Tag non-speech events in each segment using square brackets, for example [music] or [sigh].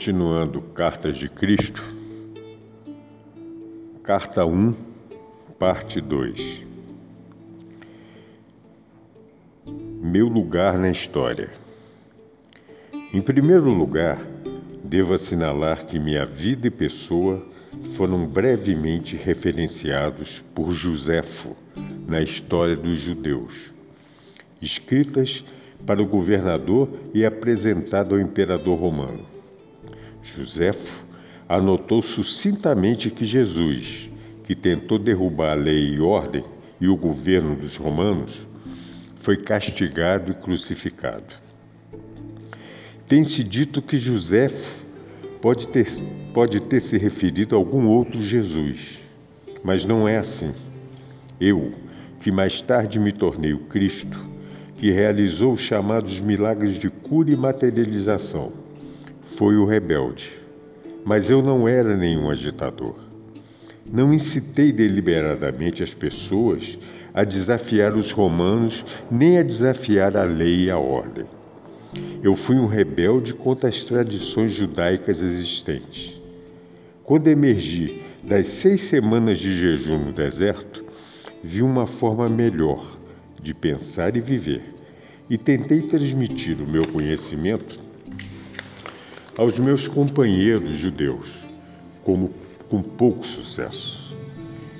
Continuando Cartas de Cristo, Carta 1, Parte 2 Meu lugar na história. Em primeiro lugar, devo assinalar que minha vida e pessoa foram brevemente referenciados por Joséfo na história dos judeus, escritas para o governador e apresentado ao imperador romano. Joséfo anotou sucintamente que Jesus, que tentou derrubar a lei e ordem e o governo dos romanos, foi castigado e crucificado. Tem-se dito que Joséfo pode ter, pode ter se referido a algum outro Jesus, mas não é assim. Eu, que mais tarde me tornei o Cristo, que realizou os chamados milagres de cura e materialização, foi o rebelde. Mas eu não era nenhum agitador. Não incitei deliberadamente as pessoas a desafiar os romanos nem a desafiar a lei e a ordem. Eu fui um rebelde contra as tradições judaicas existentes. Quando emergi das seis semanas de jejum no deserto, vi uma forma melhor de pensar e viver e tentei transmitir o meu conhecimento aos meus companheiros judeus, como com pouco sucesso.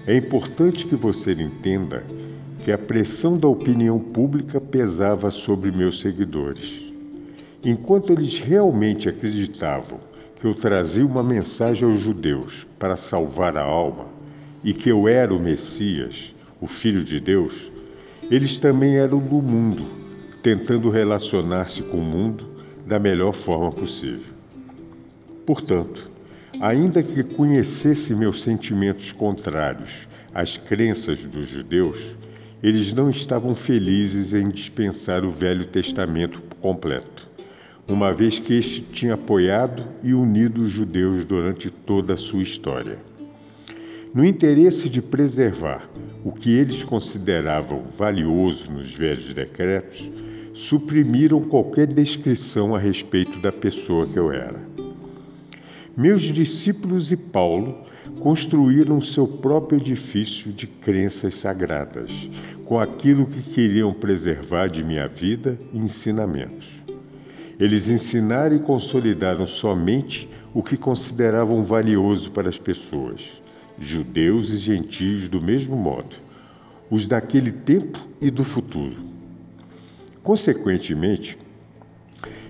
É importante que você entenda que a pressão da opinião pública pesava sobre meus seguidores. Enquanto eles realmente acreditavam que eu trazia uma mensagem aos judeus para salvar a alma e que eu era o Messias, o Filho de Deus, eles também eram do mundo, tentando relacionar-se com o mundo da melhor forma possível. Portanto, ainda que conhecesse meus sentimentos contrários às crenças dos judeus, eles não estavam felizes em dispensar o Velho Testamento completo, uma vez que este tinha apoiado e unido os judeus durante toda a sua história. No interesse de preservar o que eles consideravam valioso nos velhos decretos, suprimiram qualquer descrição a respeito da pessoa que eu era. Meus discípulos e Paulo construíram seu próprio edifício de crenças sagradas, com aquilo que queriam preservar de minha vida e ensinamentos. Eles ensinaram e consolidaram somente o que consideravam valioso para as pessoas, judeus e gentios do mesmo modo, os daquele tempo e do futuro. Consequentemente,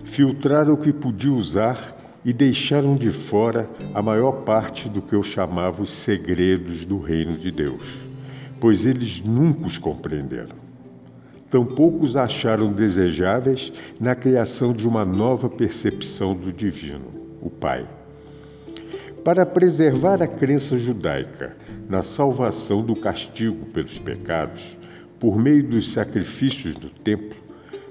filtraram o que podia usar e deixaram de fora a maior parte do que eu chamava os segredos do reino de Deus, pois eles nunca os compreenderam. Tampouco os acharam desejáveis na criação de uma nova percepção do divino, o Pai. Para preservar a crença judaica na salvação do castigo pelos pecados, por meio dos sacrifícios do templo,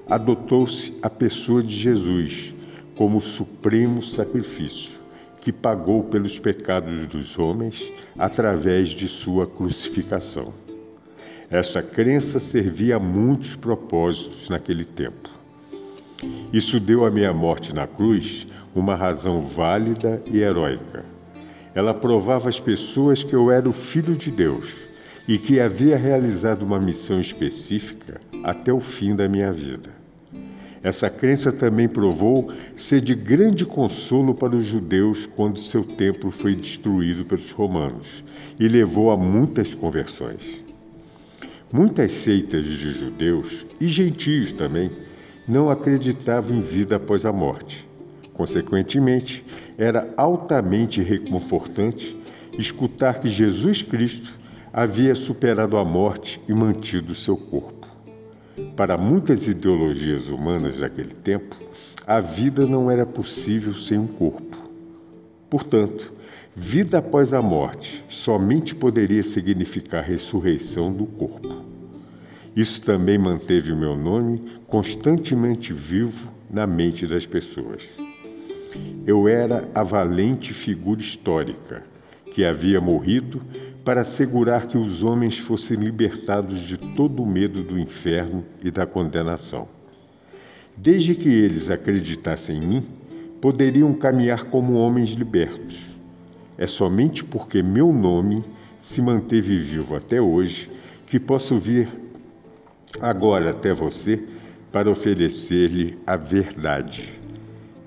adotou-se a pessoa de Jesus como supremo sacrifício, que pagou pelos pecados dos homens através de sua crucificação. Esta crença servia a muitos propósitos naquele tempo. Isso deu à minha morte na cruz uma razão válida e heróica. Ela provava às pessoas que eu era o Filho de Deus e que havia realizado uma missão específica até o fim da minha vida. Essa crença também provou ser de grande consolo para os judeus quando seu templo foi destruído pelos romanos e levou a muitas conversões. Muitas seitas de judeus e gentios também não acreditavam em vida após a morte. Consequentemente, era altamente reconfortante escutar que Jesus Cristo havia superado a morte e mantido seu corpo. Para muitas ideologias humanas daquele tempo, a vida não era possível sem um corpo. Portanto, vida após a morte somente poderia significar ressurreição do corpo. Isso também manteve o meu nome constantemente vivo na mente das pessoas. Eu era a valente figura histórica que havia morrido para assegurar que os homens fossem libertados de todo o medo do inferno e da condenação. Desde que eles acreditassem em mim, poderiam caminhar como homens libertos. É somente porque meu nome se manteve vivo até hoje que posso vir agora até você para oferecer-lhe a verdade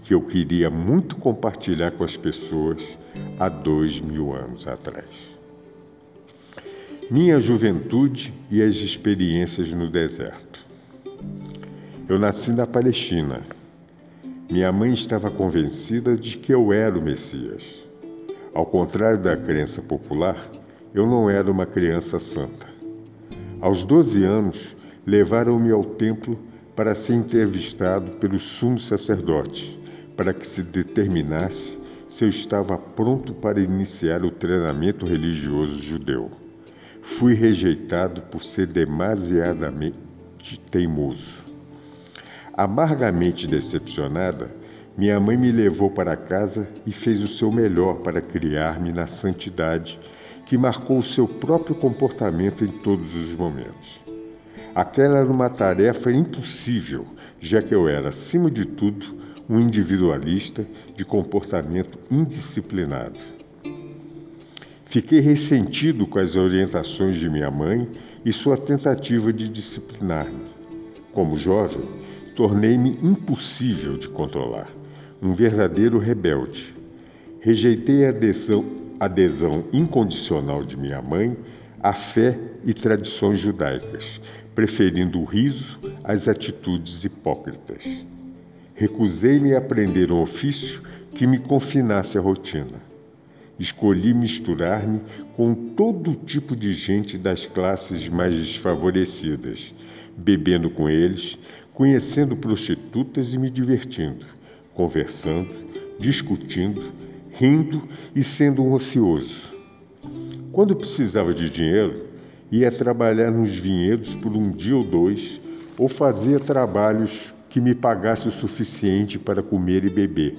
que eu queria muito compartilhar com as pessoas há dois mil anos atrás. Minha juventude e as experiências no deserto. Eu nasci na Palestina. Minha mãe estava convencida de que eu era o Messias. Ao contrário da crença popular, eu não era uma criança santa. Aos 12 anos, levaram-me ao templo para ser entrevistado pelo sumo sacerdote, para que se determinasse se eu estava pronto para iniciar o treinamento religioso judeu. Fui rejeitado por ser demasiadamente teimoso. Amargamente decepcionada, minha mãe me levou para casa e fez o seu melhor para criar-me na santidade que marcou o seu próprio comportamento em todos os momentos. Aquela era uma tarefa impossível, já que eu era, acima de tudo, um individualista de comportamento indisciplinado. Fiquei ressentido com as orientações de minha mãe e sua tentativa de disciplinar-me. Como jovem, tornei-me impossível de controlar, um verdadeiro rebelde. Rejeitei a adesão, adesão incondicional de minha mãe à fé e tradições judaicas, preferindo o riso às atitudes hipócritas. Recusei-me a aprender um ofício que me confinasse à rotina. Escolhi misturar-me com todo tipo de gente das classes mais desfavorecidas, bebendo com eles, conhecendo prostitutas e me divertindo, conversando, discutindo, rindo e sendo um ocioso. Quando precisava de dinheiro, ia trabalhar nos vinhedos por um dia ou dois, ou fazia trabalhos que me pagasse o suficiente para comer e beber,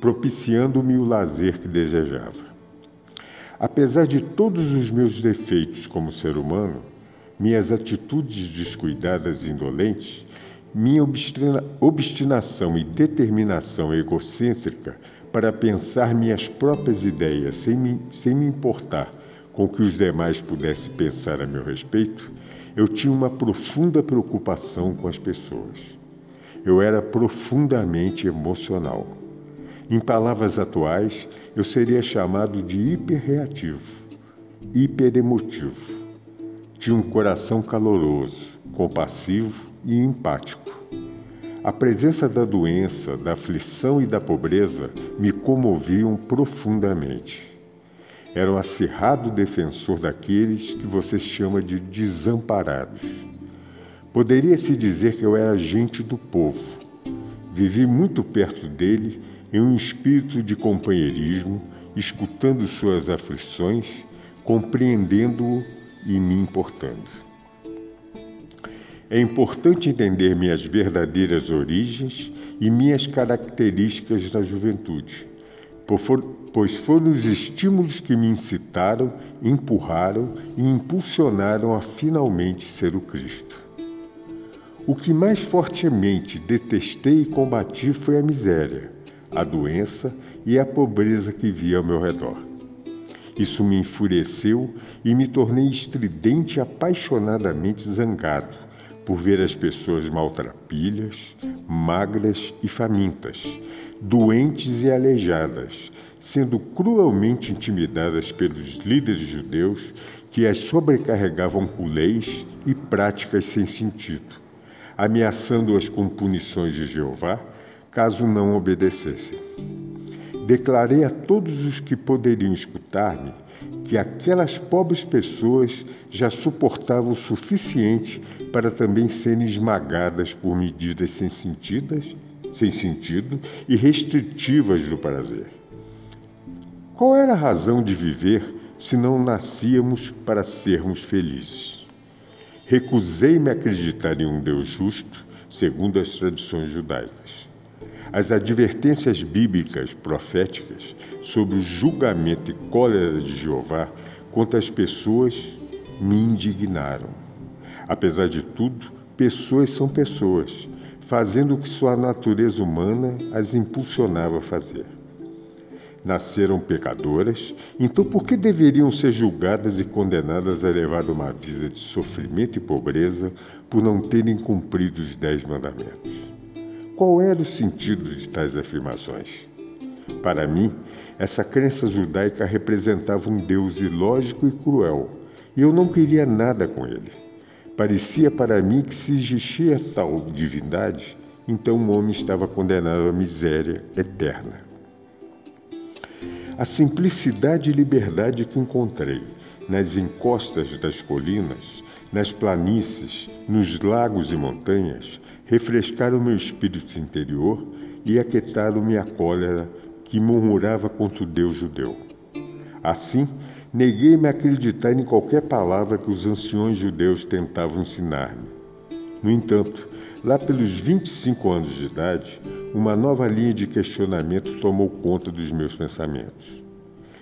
propiciando-me o lazer que desejava. Apesar de todos os meus defeitos como ser humano, minhas atitudes descuidadas e indolentes, minha obstina obstinação e determinação egocêntrica para pensar minhas próprias ideias sem me, sem me importar com que os demais pudessem pensar a meu respeito, eu tinha uma profunda preocupação com as pessoas. Eu era profundamente emocional. Em palavras atuais, eu seria chamado de hiperreativo, hiperemotivo. Tinha um coração caloroso, compassivo e empático. A presença da doença, da aflição e da pobreza me comoviam profundamente. Era um acirrado defensor daqueles que você chama de desamparados. Poderia-se dizer que eu era agente do povo. Vivi muito perto dele em um espírito de companheirismo, escutando suas aflições, compreendendo-o e me importando. É importante entender minhas verdadeiras origens e minhas características na juventude pois foram os estímulos que me incitaram, empurraram e impulsionaram a finalmente ser o Cristo. O que mais fortemente detestei e combati foi a miséria, a doença e a pobreza que via ao meu redor. Isso me enfureceu e me tornei estridente e apaixonadamente zangado por ver as pessoas maltrapilhas, magras e famintas, doentes e aleijadas, sendo cruelmente intimidadas pelos líderes judeus que as sobrecarregavam com leis e práticas sem sentido, ameaçando-as com punições de Jeová caso não obedecessem. Declarei a todos os que poderiam escutar-me que aquelas pobres pessoas já suportavam o suficiente para também serem esmagadas por medidas sem sentidas sem sentido e restritivas do prazer. Qual era a razão de viver se não nascíamos para sermos felizes? Recusei-me a acreditar em um Deus justo, segundo as tradições judaicas. As advertências bíblicas proféticas sobre o julgamento e cólera de Jeová contra as pessoas me indignaram. Apesar de tudo, pessoas são pessoas, fazendo o que sua natureza humana as impulsionava a fazer. Nasceram pecadoras, então por que deveriam ser julgadas e condenadas a levar uma vida de sofrimento e pobreza por não terem cumprido os dez mandamentos? Qual era o sentido de tais afirmações? Para mim, essa crença judaica representava um Deus ilógico e cruel, e eu não queria nada com ele. Parecia para mim que se existia tal divindade, então o homem estava condenado à miséria eterna. A simplicidade e liberdade que encontrei nas encostas das colinas, nas planícies, nos lagos e montanhas, refrescaram meu espírito interior e aquietaram minha cólera que murmurava contra o Deus judeu. Assim, neguei-me a acreditar em qualquer palavra que os anciões judeus tentavam ensinar-me. No entanto, lá pelos 25 anos de idade, uma nova linha de questionamento tomou conta dos meus pensamentos.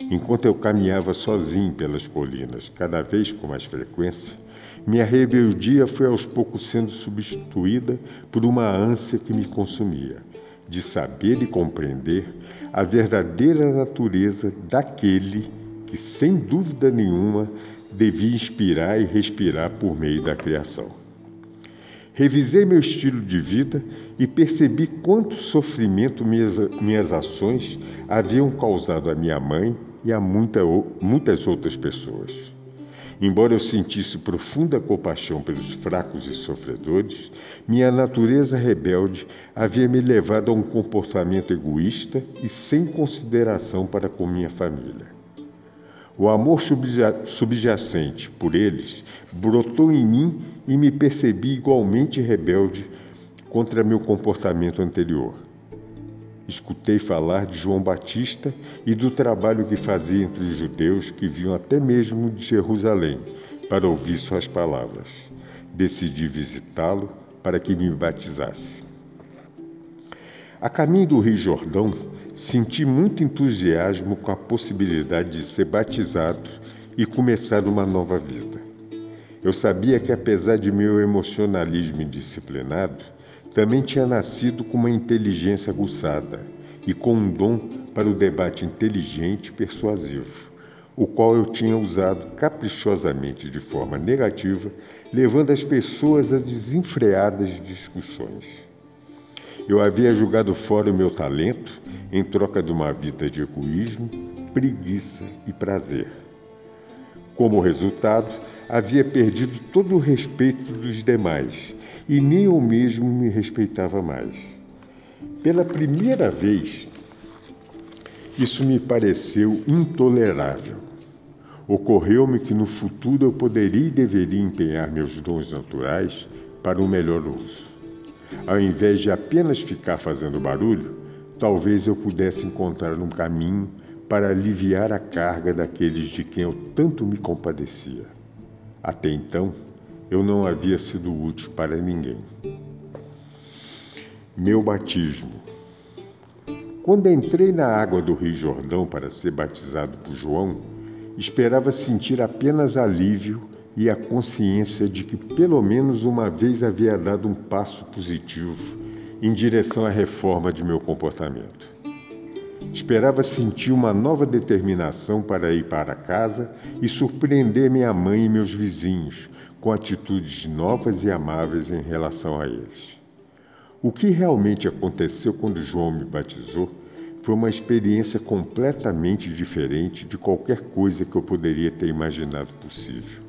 Enquanto eu caminhava sozinho pelas colinas, cada vez com mais frequência, minha rebeldia foi aos poucos sendo substituída por uma ânsia que me consumia de saber e compreender a verdadeira natureza daquele que, sem dúvida nenhuma, devia inspirar e respirar por meio da criação. Revisei meu estilo de vida e percebi quanto sofrimento minhas, minhas ações haviam causado a minha mãe e a muita, muitas outras pessoas. Embora eu sentisse profunda compaixão pelos fracos e sofredores, minha natureza rebelde havia me levado a um comportamento egoísta e sem consideração para com minha família. O amor subjacente por eles brotou em mim e me percebi igualmente rebelde contra meu comportamento anterior. Escutei falar de João Batista e do trabalho que fazia entre os judeus que vinham até mesmo de Jerusalém para ouvir suas palavras. Decidi visitá-lo para que me batizasse. A caminho do Rio Jordão, senti muito entusiasmo com a possibilidade de ser batizado e começar uma nova vida. Eu sabia que, apesar de meu emocionalismo indisciplinado, também tinha nascido com uma inteligência aguçada e com um dom para o debate inteligente e persuasivo, o qual eu tinha usado caprichosamente de forma negativa, levando as pessoas a desenfreadas discussões. Eu havia jogado fora o meu talento em troca de uma vida de egoísmo, preguiça e prazer. Como resultado, havia perdido todo o respeito dos demais e nem eu mesmo me respeitava mais. Pela primeira vez, isso me pareceu intolerável. Ocorreu-me que no futuro eu poderia e deveria empenhar meus dons naturais para um melhor uso. Ao invés de apenas ficar fazendo barulho, talvez eu pudesse encontrar um caminho para aliviar a carga daqueles de quem eu tanto me compadecia. Até então, eu não havia sido útil para ninguém. Meu batismo. Quando entrei na água do Rio Jordão para ser batizado por João, esperava sentir apenas alívio e a consciência de que pelo menos uma vez havia dado um passo positivo em direção à reforma de meu comportamento. Esperava sentir uma nova determinação para ir para casa e surpreender minha mãe e meus vizinhos com atitudes novas e amáveis em relação a eles. O que realmente aconteceu quando João me batizou foi uma experiência completamente diferente de qualquer coisa que eu poderia ter imaginado possível.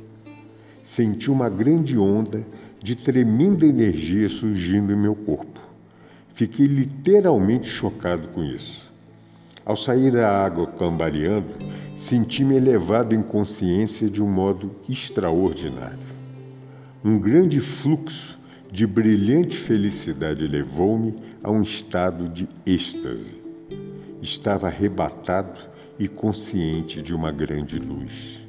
Senti uma grande onda de tremenda energia surgindo em meu corpo. Fiquei literalmente chocado com isso. Ao sair da água cambaleando, senti-me elevado em consciência de um modo extraordinário. Um grande fluxo de brilhante felicidade levou-me a um estado de êxtase. Estava arrebatado e consciente de uma grande luz.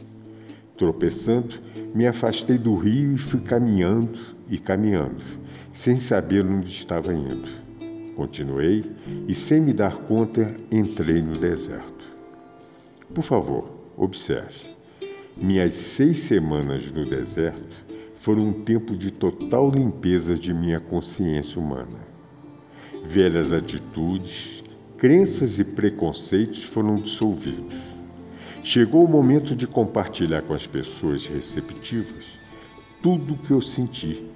Tropeçando, me afastei do rio e fui caminhando e caminhando, sem saber onde estava indo. Continuei e, sem me dar conta, entrei no deserto. Por favor, observe. Minhas seis semanas no deserto foram um tempo de total limpeza de minha consciência humana. Velhas atitudes, crenças e preconceitos foram dissolvidos. Chegou o momento de compartilhar com as pessoas receptivas tudo o que eu senti,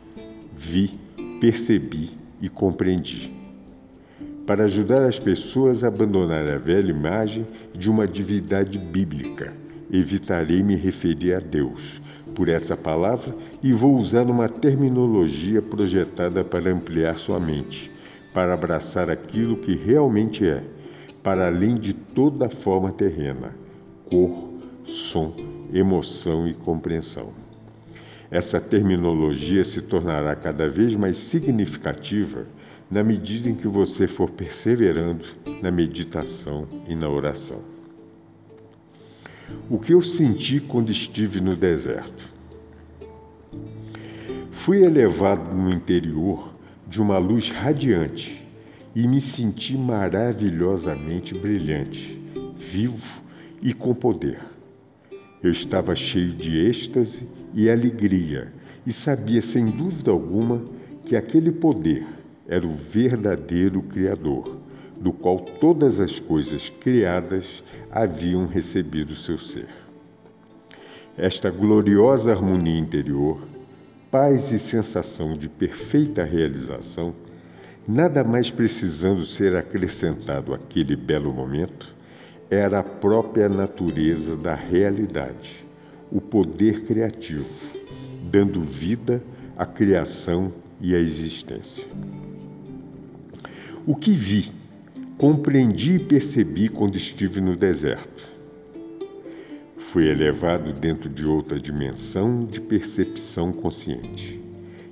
vi, percebi e compreendi. Para ajudar as pessoas a abandonar a velha imagem de uma divindade bíblica, evitarei me referir a Deus por essa palavra e vou usar uma terminologia projetada para ampliar sua mente, para abraçar aquilo que realmente é, para além de toda forma terrena, cor, som, emoção e compreensão. Essa terminologia se tornará cada vez mais significativa na medida em que você for perseverando na meditação e na oração. O que eu senti quando estive no deserto? Fui elevado no interior de uma luz radiante e me senti maravilhosamente brilhante, vivo e com poder. Eu estava cheio de êxtase e alegria e sabia sem dúvida alguma que aquele poder era o verdadeiro Criador, do qual todas as coisas criadas haviam recebido seu ser. Esta gloriosa harmonia interior paz e sensação de perfeita realização, nada mais precisando ser acrescentado àquele belo momento, era a própria natureza da realidade, o poder criativo, dando vida à criação e à existência. O que vi, compreendi e percebi quando estive no deserto Fui elevado dentro de outra dimensão de percepção consciente,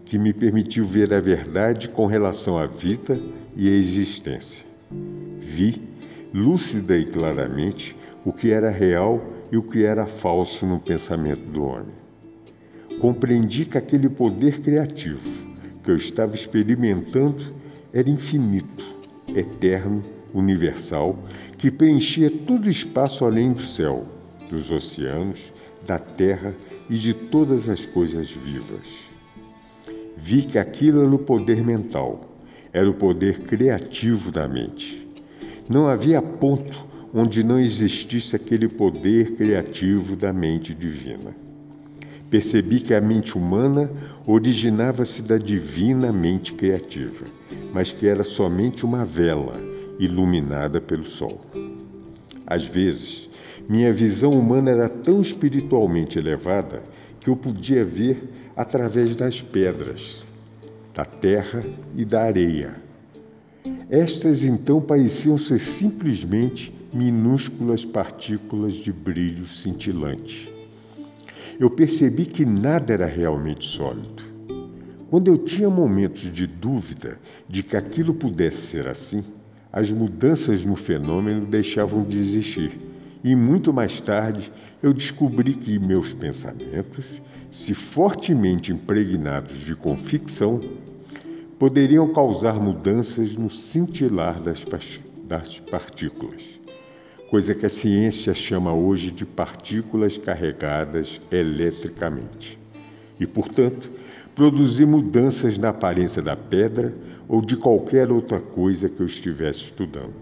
que me permitiu ver a verdade com relação à vida e à existência. Vi, lúcida e claramente, o que era real e o que era falso no pensamento do homem. Compreendi que aquele poder criativo que eu estava experimentando era infinito, eterno, universal, que preenchia todo o espaço além do céu dos oceanos, da terra e de todas as coisas vivas. Vi que aquilo era o poder mental, era o poder criativo da mente. Não havia ponto onde não existisse aquele poder criativo da mente divina. Percebi que a mente humana originava-se da divina mente criativa, mas que era somente uma vela iluminada pelo sol. Às vezes, minha visão humana era tão espiritualmente elevada que eu podia ver através das pedras, da terra e da areia. Estas então pareciam ser simplesmente minúsculas partículas de brilho cintilante. Eu percebi que nada era realmente sólido. Quando eu tinha momentos de dúvida de que aquilo pudesse ser assim, as mudanças no fenômeno deixavam de existir e muito mais tarde eu descobri que meus pensamentos, se fortemente impregnados de convicção, poderiam causar mudanças no cintilar das, das partículas, coisa que a ciência chama hoje de partículas carregadas eletricamente. E, portanto, produzir mudanças na aparência da pedra ou de qualquer outra coisa que eu estivesse estudando.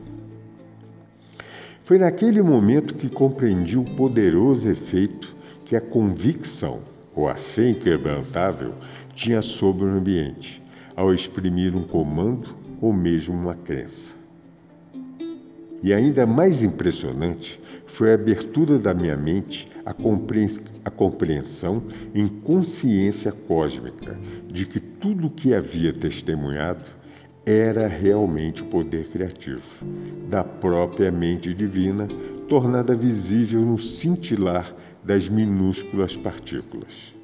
Foi naquele momento que compreendi o poderoso efeito que a convicção, ou a fé inquebrantável, tinha sobre o ambiente, ao exprimir um comando ou mesmo uma crença. E ainda mais impressionante foi a abertura da minha mente à compreensão em consciência cósmica de que tudo o que havia testemunhado era realmente o poder criativo da própria mente divina, tornada visível no cintilar das minúsculas partículas.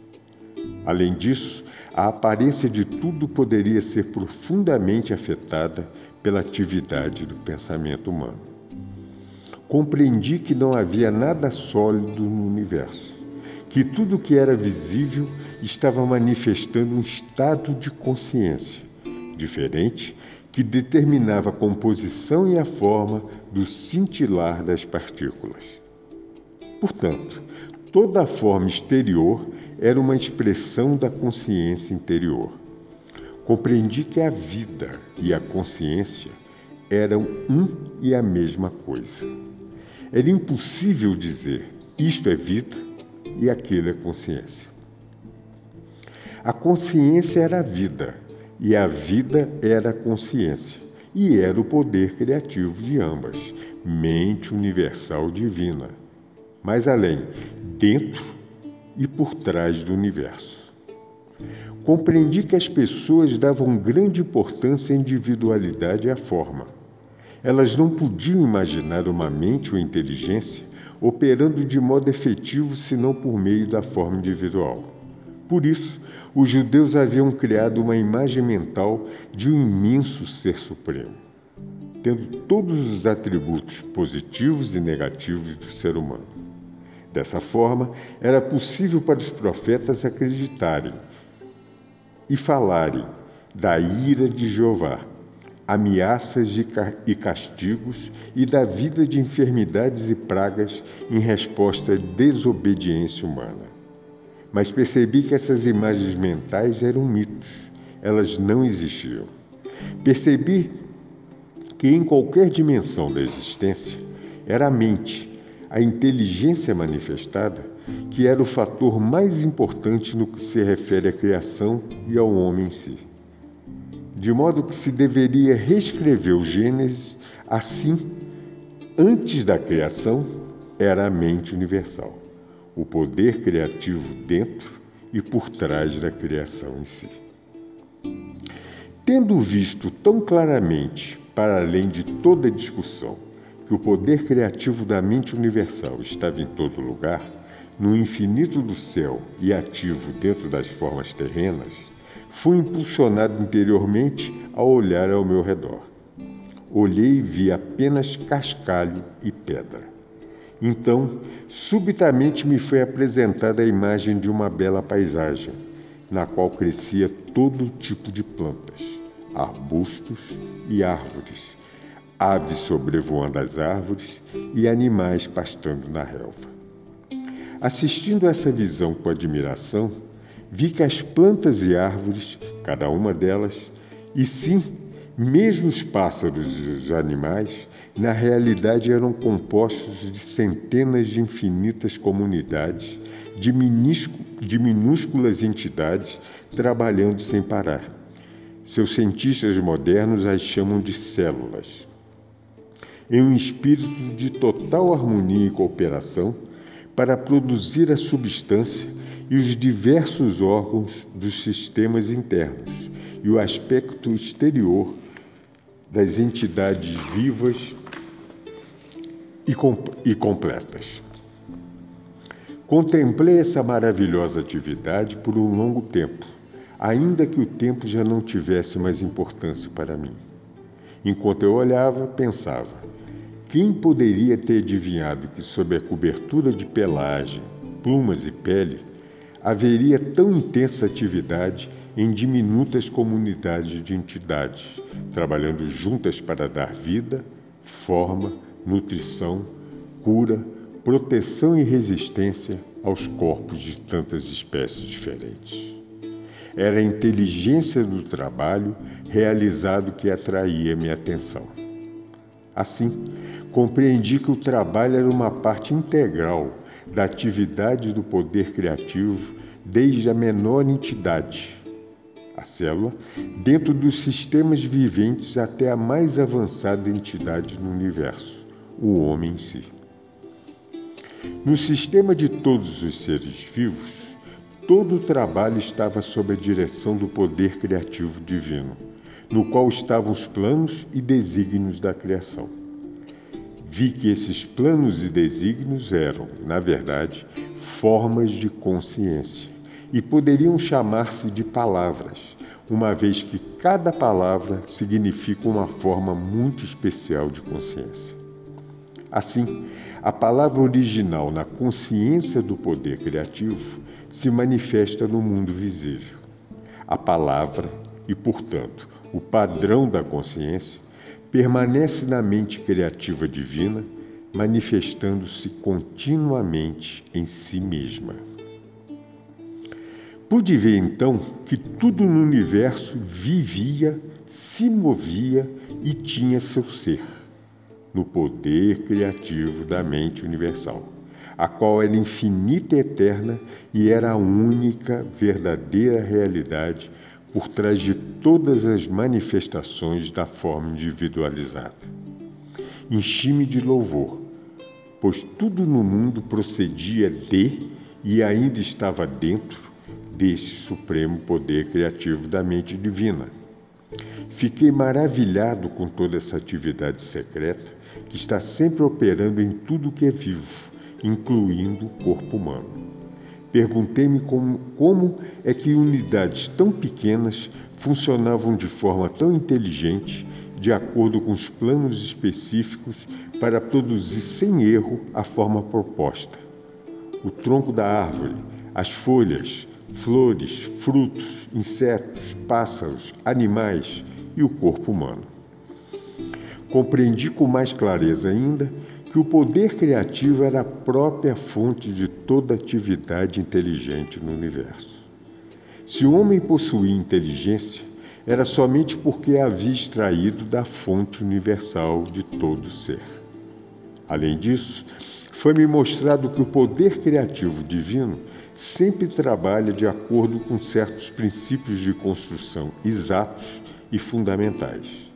Além disso, a aparência de tudo poderia ser profundamente afetada pela atividade do pensamento humano. Compreendi que não havia nada sólido no universo, que tudo que era visível estava manifestando um estado de consciência diferente que determinava a composição e a forma do cintilar das partículas. Portanto, toda a forma exterior era uma expressão da consciência interior. Compreendi que a vida e a consciência eram um e a mesma coisa. Era impossível dizer isto é vida e aquilo é consciência. A consciência era a vida e a vida era a consciência, e era o poder criativo de ambas, mente universal divina. Mais além, dentro e por trás do universo. Compreendi que as pessoas davam grande importância à individualidade e à forma. Elas não podiam imaginar uma mente ou inteligência operando de modo efetivo senão por meio da forma individual. Por isso, os judeus haviam criado uma imagem mental de um imenso ser supremo, tendo todos os atributos positivos e negativos do ser humano. Dessa forma, era possível para os profetas acreditarem e falarem da ira de Jeová, ameaças e castigos e da vida de enfermidades e pragas em resposta à desobediência humana. Mas percebi que essas imagens mentais eram mitos, elas não existiam. Percebi que em qualquer dimensão da existência era a mente, a inteligência manifestada, que era o fator mais importante no que se refere à criação e ao homem em si. De modo que se deveria reescrever o Gênesis assim, antes da criação, era a mente universal o poder criativo dentro e por trás da criação em si. Tendo visto tão claramente, para além de toda discussão, que o poder criativo da mente universal estava em todo lugar, no infinito do céu e ativo dentro das formas terrenas, fui impulsionado interiormente a olhar ao meu redor. Olhei e vi apenas cascalho e pedra. Então, subitamente me foi apresentada a imagem de uma bela paisagem, na qual crescia todo tipo de plantas, arbustos e árvores, aves sobrevoando as árvores e animais pastando na relva. Assistindo a essa visão com admiração, vi que as plantas e árvores, cada uma delas, e sim, mesmo os pássaros e os animais, na realidade eram compostos de centenas de infinitas comunidades, de, de minúsculas entidades trabalhando sem parar. Seus cientistas modernos as chamam de células. Em um espírito de total harmonia e cooperação, para produzir a substância e os diversos órgãos dos sistemas internos e o aspecto exterior das entidades vivas e, com, e completas. Contemplei essa maravilhosa atividade por um longo tempo, ainda que o tempo já não tivesse mais importância para mim. Enquanto eu olhava, pensava: quem poderia ter adivinhado que, sob a cobertura de pelagem, plumas e pele, haveria tão intensa atividade em diminutas comunidades de entidades, trabalhando juntas para dar vida, forma, nutrição, cura, proteção e resistência aos corpos de tantas espécies diferentes. Era a inteligência do trabalho realizado que atraía minha atenção. Assim, compreendi que o trabalho era uma parte integral da atividade do poder criativo desde a menor entidade, a célula, dentro dos sistemas viventes até a mais avançada entidade no universo o homem em si. No sistema de todos os seres vivos, todo o trabalho estava sob a direção do poder criativo divino, no qual estavam os planos e desígnios da criação. Vi que esses planos e desígnios eram, na verdade, formas de consciência e poderiam chamar-se de palavras, uma vez que cada palavra significa uma forma muito especial de consciência. Assim, a palavra original na consciência do poder criativo se manifesta no mundo visível. A palavra e, portanto, o padrão da consciência permanece na mente criativa divina, manifestando-se continuamente em si mesma. Pude ver então que tudo no universo vivia, se movia e tinha seu ser no poder criativo da mente universal, a qual era infinita e eterna e era a única verdadeira realidade por trás de todas as manifestações da forma individualizada. Enchi-me de louvor, pois tudo no mundo procedia de e ainda estava dentro deste supremo poder criativo da mente divina. Fiquei maravilhado com toda essa atividade secreta que está sempre operando em tudo que é vivo, incluindo o corpo humano. Perguntei-me como, como é que unidades tão pequenas funcionavam de forma tão inteligente, de acordo com os planos específicos, para produzir sem erro a forma proposta. O tronco da árvore, as folhas, flores, frutos, insetos, pássaros, animais e o corpo humano. Compreendi com mais clareza ainda que o poder criativo era a própria fonte de toda atividade inteligente no universo. Se o homem possuía inteligência, era somente porque a havia extraído da fonte universal de todo ser. Além disso, foi-me mostrado que o poder criativo divino sempre trabalha de acordo com certos princípios de construção exatos e fundamentais.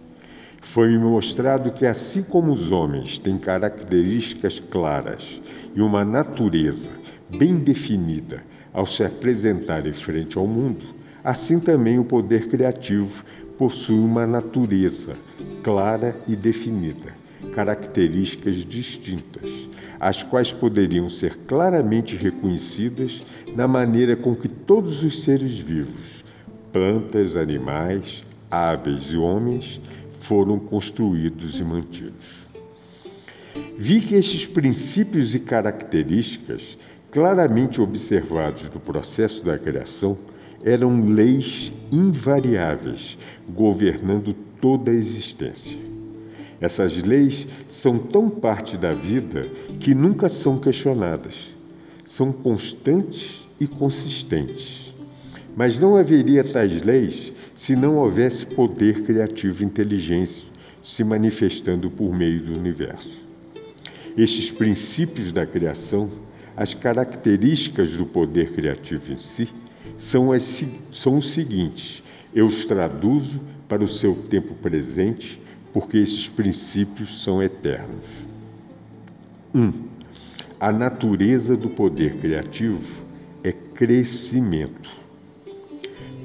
Foi-me mostrado que, assim como os homens têm características claras e uma natureza bem definida ao se apresentarem frente ao mundo, assim também o poder criativo possui uma natureza clara e definida, características distintas, as quais poderiam ser claramente reconhecidas na maneira com que todos os seres vivos, plantas, animais, aves e homens, foram construídos e mantidos. Vi que estes princípios e características, claramente observados no processo da criação, eram leis invariáveis governando toda a existência. Essas leis são tão parte da vida que nunca são questionadas. São constantes e consistentes. Mas não haveria tais leis se não houvesse poder criativo e inteligência se manifestando por meio do universo. Estes princípios da criação, as características do poder criativo em si, são, as, são os seguintes: eu os traduzo para o seu tempo presente porque esses princípios são eternos. 1. Um, a natureza do poder criativo é crescimento.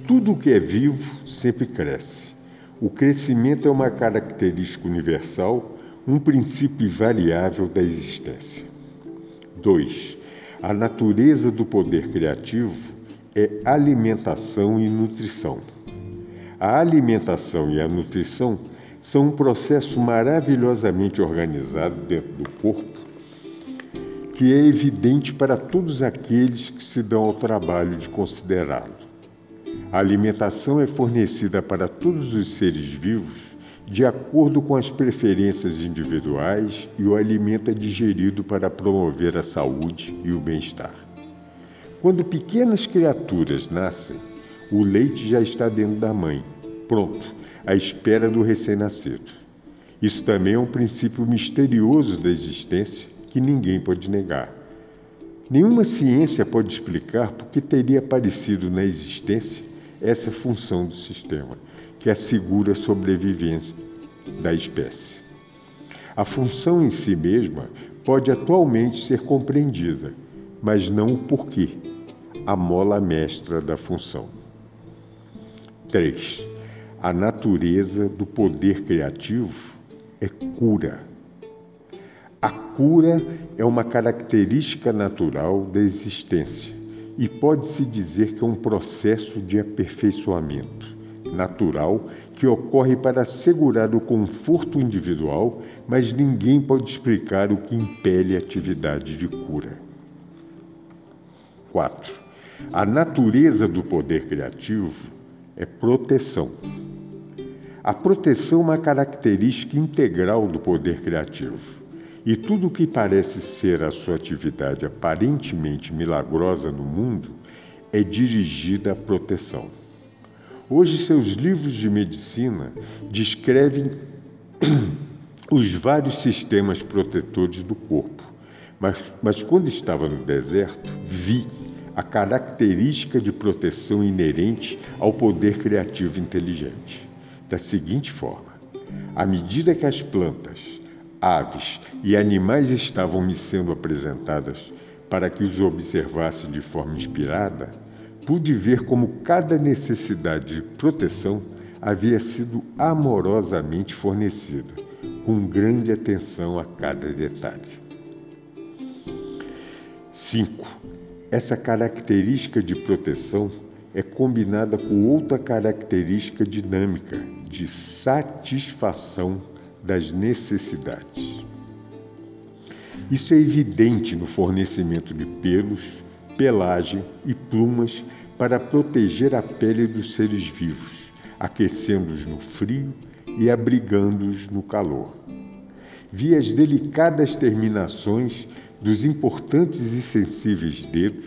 Tudo o que é vivo sempre cresce. O crescimento é uma característica universal, um princípio invariável da existência. 2. A natureza do poder criativo é alimentação e nutrição. A alimentação e a nutrição são um processo maravilhosamente organizado dentro do corpo que é evidente para todos aqueles que se dão ao trabalho de considerá-lo. A alimentação é fornecida para todos os seres vivos de acordo com as preferências individuais e o alimento é digerido para promover a saúde e o bem-estar. Quando pequenas criaturas nascem, o leite já está dentro da mãe, pronto à espera do recém-nascido. Isso também é um princípio misterioso da existência que ninguém pode negar. Nenhuma ciência pode explicar por que teria aparecido na existência essa função do sistema, que assegura a sobrevivência da espécie. A função em si mesma pode atualmente ser compreendida, mas não o porquê, a mola mestra da função. 3. A natureza do poder criativo é cura. A cura é uma característica natural da existência e pode-se dizer que é um processo de aperfeiçoamento, natural que ocorre para assegurar o conforto individual, mas ninguém pode explicar o que impele a atividade de cura. 4. A natureza do poder criativo é proteção. A proteção é uma característica integral do poder criativo. E tudo o que parece ser a sua atividade aparentemente milagrosa no mundo é dirigida à proteção. Hoje, seus livros de medicina descrevem [clears throat] os vários sistemas protetores do corpo, mas, mas quando estava no deserto, vi a característica de proteção inerente ao poder criativo inteligente. Da seguinte forma: à medida que as plantas, aves e animais estavam me sendo apresentadas para que os observasse de forma inspirada, pude ver como cada necessidade de proteção havia sido amorosamente fornecida, com grande atenção a cada detalhe. 5. Essa característica de proteção é combinada com outra característica dinâmica de satisfação das necessidades. Isso é evidente no fornecimento de pelos, pelagem e plumas para proteger a pele dos seres vivos, aquecendo-os no frio e abrigando-os no calor. Vi as delicadas terminações dos importantes e sensíveis dedos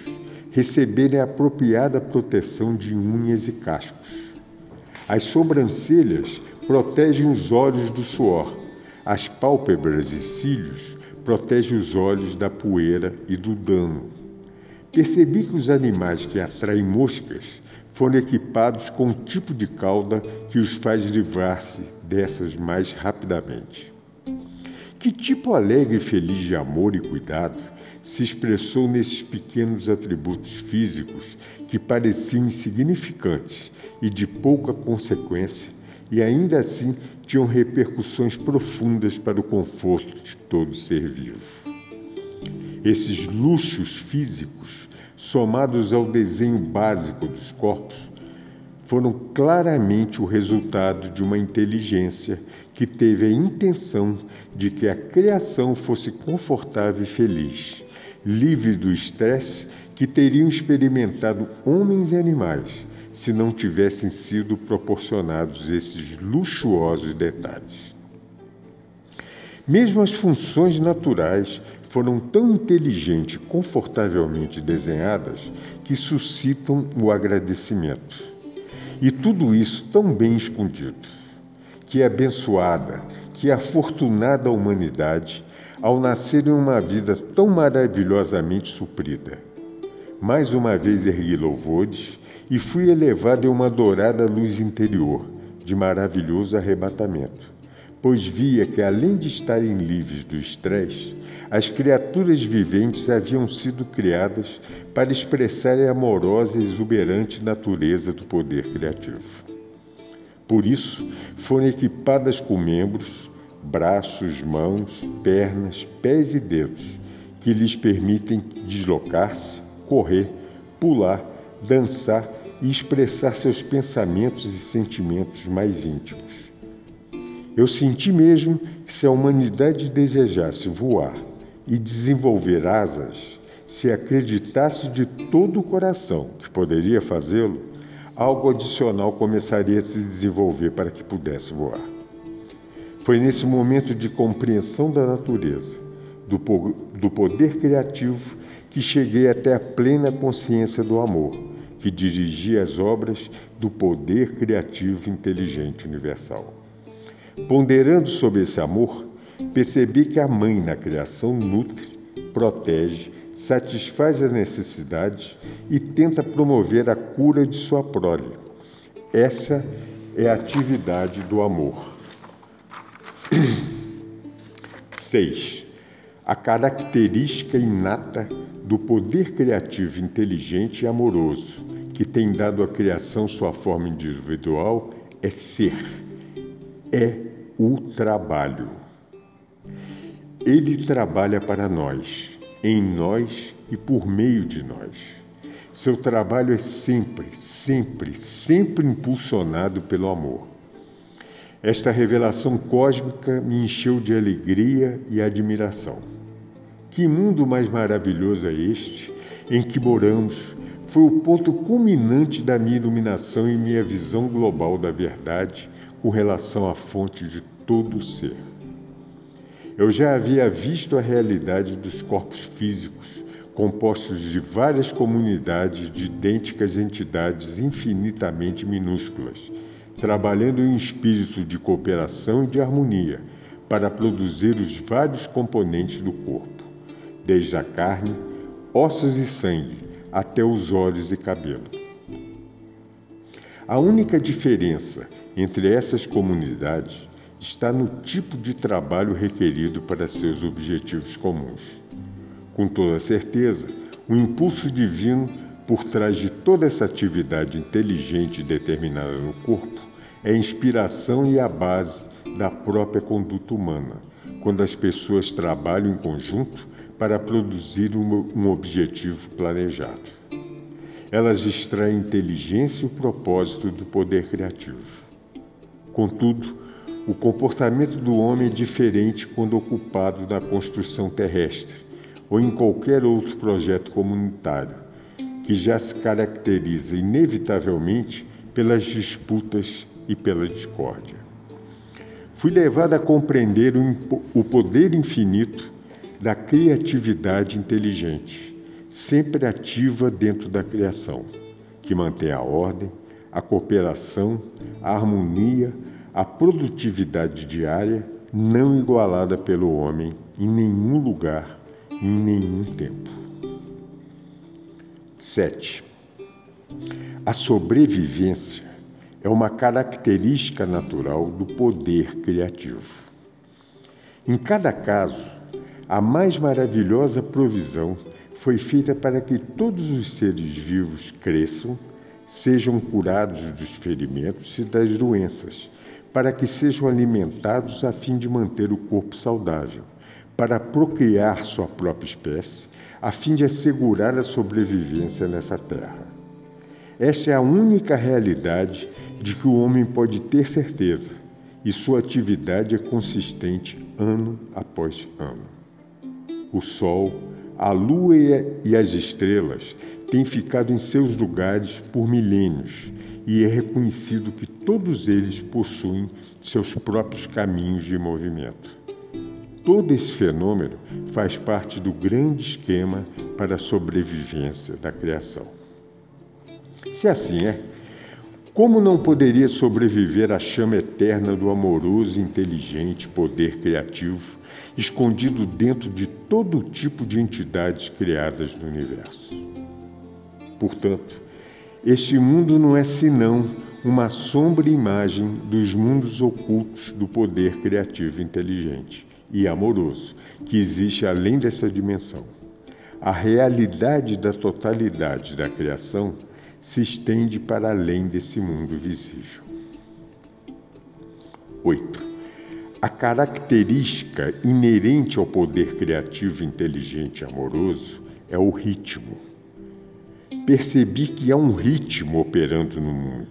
receberem a apropriada proteção de unhas e cascos. As sobrancelhas protegem os olhos do suor. As pálpebras e cílios protegem os olhos da poeira e do dano. Percebi que os animais que atraem moscas foram equipados com um tipo de cauda que os faz livrar-se dessas mais rapidamente. Que tipo alegre e feliz de amor e cuidado se expressou nesses pequenos atributos físicos que pareciam insignificantes e de pouca consequência e ainda assim tinham repercussões profundas para o conforto de todo ser vivo. Esses luxos físicos, somados ao desenho básico dos corpos, foram claramente o resultado de uma inteligência que teve a intenção de que a criação fosse confortável e feliz, livre do estresse que teriam experimentado homens e animais se não tivessem sido proporcionados esses luxuosos detalhes. Mesmo as funções naturais foram tão inteligente e confortavelmente desenhadas que suscitam o agradecimento. E tudo isso tão bem escondido. Que abençoada, que afortunada humanidade ao nascer em uma vida tão maravilhosamente suprida. Mais uma vez ergui louvores e fui elevado em uma dourada luz interior, de maravilhoso arrebatamento, pois via que, além de estarem livres do estresse, as criaturas viventes haviam sido criadas para expressarem a amorosa e exuberante natureza do poder criativo. Por isso, foram equipadas com membros, braços, mãos, pernas, pés e dedos, que lhes permitem deslocar-se, correr, pular, dançar e expressar seus pensamentos e sentimentos mais íntimos. Eu senti mesmo que se a humanidade desejasse voar e desenvolver asas, se acreditasse de todo o coração que poderia fazê-lo, algo adicional começaria a se desenvolver para que pudesse voar. Foi nesse momento de compreensão da natureza, do, do poder criativo, que cheguei até a plena consciência do amor que dirigia as obras do poder criativo inteligente universal. Ponderando sobre esse amor, percebi que a mãe na criação nutre, protege, satisfaz as necessidades e tenta promover a cura de sua prole. Essa é a atividade do amor. [clears throat] 6. A característica inata do poder criativo inteligente e amoroso que tem dado à criação sua forma individual é ser, é o trabalho. Ele trabalha para nós, em nós e por meio de nós. Seu trabalho é sempre, sempre, sempre impulsionado pelo amor. Esta revelação cósmica me encheu de alegria e admiração. Que mundo mais maravilhoso é este em que moramos? Foi o ponto culminante da minha iluminação e minha visão global da verdade com relação à fonte de todo o ser. Eu já havia visto a realidade dos corpos físicos, compostos de várias comunidades de idênticas entidades infinitamente minúsculas, trabalhando em espírito de cooperação e de harmonia para produzir os vários componentes do corpo, desde a carne, ossos e sangue, até os olhos e cabelo. A única diferença entre essas comunidades está no tipo de trabalho requerido para seus objetivos comuns. Com toda certeza, o impulso divino por trás de toda essa atividade inteligente determinada no corpo é a inspiração e a base da própria conduta humana, quando as pessoas trabalham em conjunto para produzir um objetivo planejado. Elas extraem inteligência e o propósito do poder criativo. Contudo, o comportamento do homem é diferente quando ocupado na construção terrestre ou em qualquer outro projeto comunitário, que já se caracteriza inevitavelmente pelas disputas e pela discórdia. Fui levado a compreender o poder infinito da criatividade inteligente, sempre ativa dentro da criação, que mantém a ordem, a cooperação, a harmonia, a produtividade diária não igualada pelo homem em nenhum lugar, em nenhum tempo. 7. A sobrevivência é uma característica natural do poder criativo. Em cada caso, a mais maravilhosa provisão foi feita para que todos os seres vivos cresçam, sejam curados dos ferimentos e das doenças para que sejam alimentados a fim de manter o corpo saudável, para procriar sua própria espécie, a fim de assegurar a sobrevivência nessa terra. Esta é a única realidade de que o homem pode ter certeza, e sua atividade é consistente ano após ano. O Sol, a Lua e as estrelas têm ficado em seus lugares por milênios e é reconhecido que todos eles possuem seus próprios caminhos de movimento. Todo esse fenômeno faz parte do grande esquema para a sobrevivência da criação. Se assim é, como não poderia sobreviver a chama eterna do amoroso inteligente poder criativo escondido dentro de todo tipo de entidades criadas no universo? Portanto, este mundo não é senão uma sombra imagem dos mundos ocultos do poder criativo inteligente e amoroso que existe além dessa dimensão. A realidade da totalidade da criação se estende para além desse mundo visível. 8. A característica inerente ao poder criativo inteligente e amoroso é o ritmo percebi que há um ritmo operando no mundo.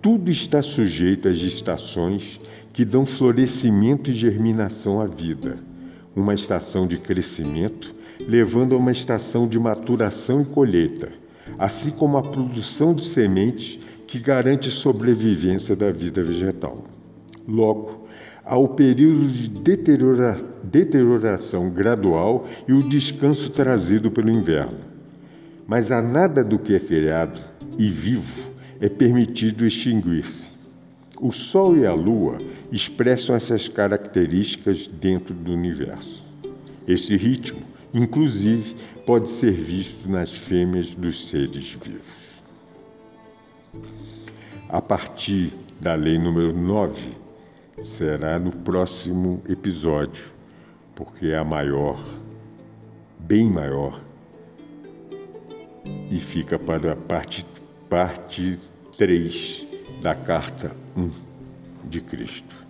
Tudo está sujeito às estações que dão florescimento e germinação à vida. Uma estação de crescimento levando a uma estação de maturação e colheita, assim como a produção de sementes que garante sobrevivência da vida vegetal. Logo, há o período de deteriora deterioração gradual e o descanso trazido pelo inverno mas a nada do que é criado e vivo é permitido extinguir-se. O Sol e a Lua expressam essas características dentro do universo. Esse ritmo, inclusive, pode ser visto nas fêmeas dos seres vivos. A partir da lei número 9, será no próximo episódio, porque é a maior, bem maior e fica para a parte, parte 3 da carta 1 de Cristo.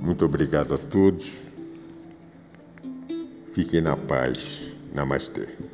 Muito obrigado a todos. Fiquem na paz. Namaste.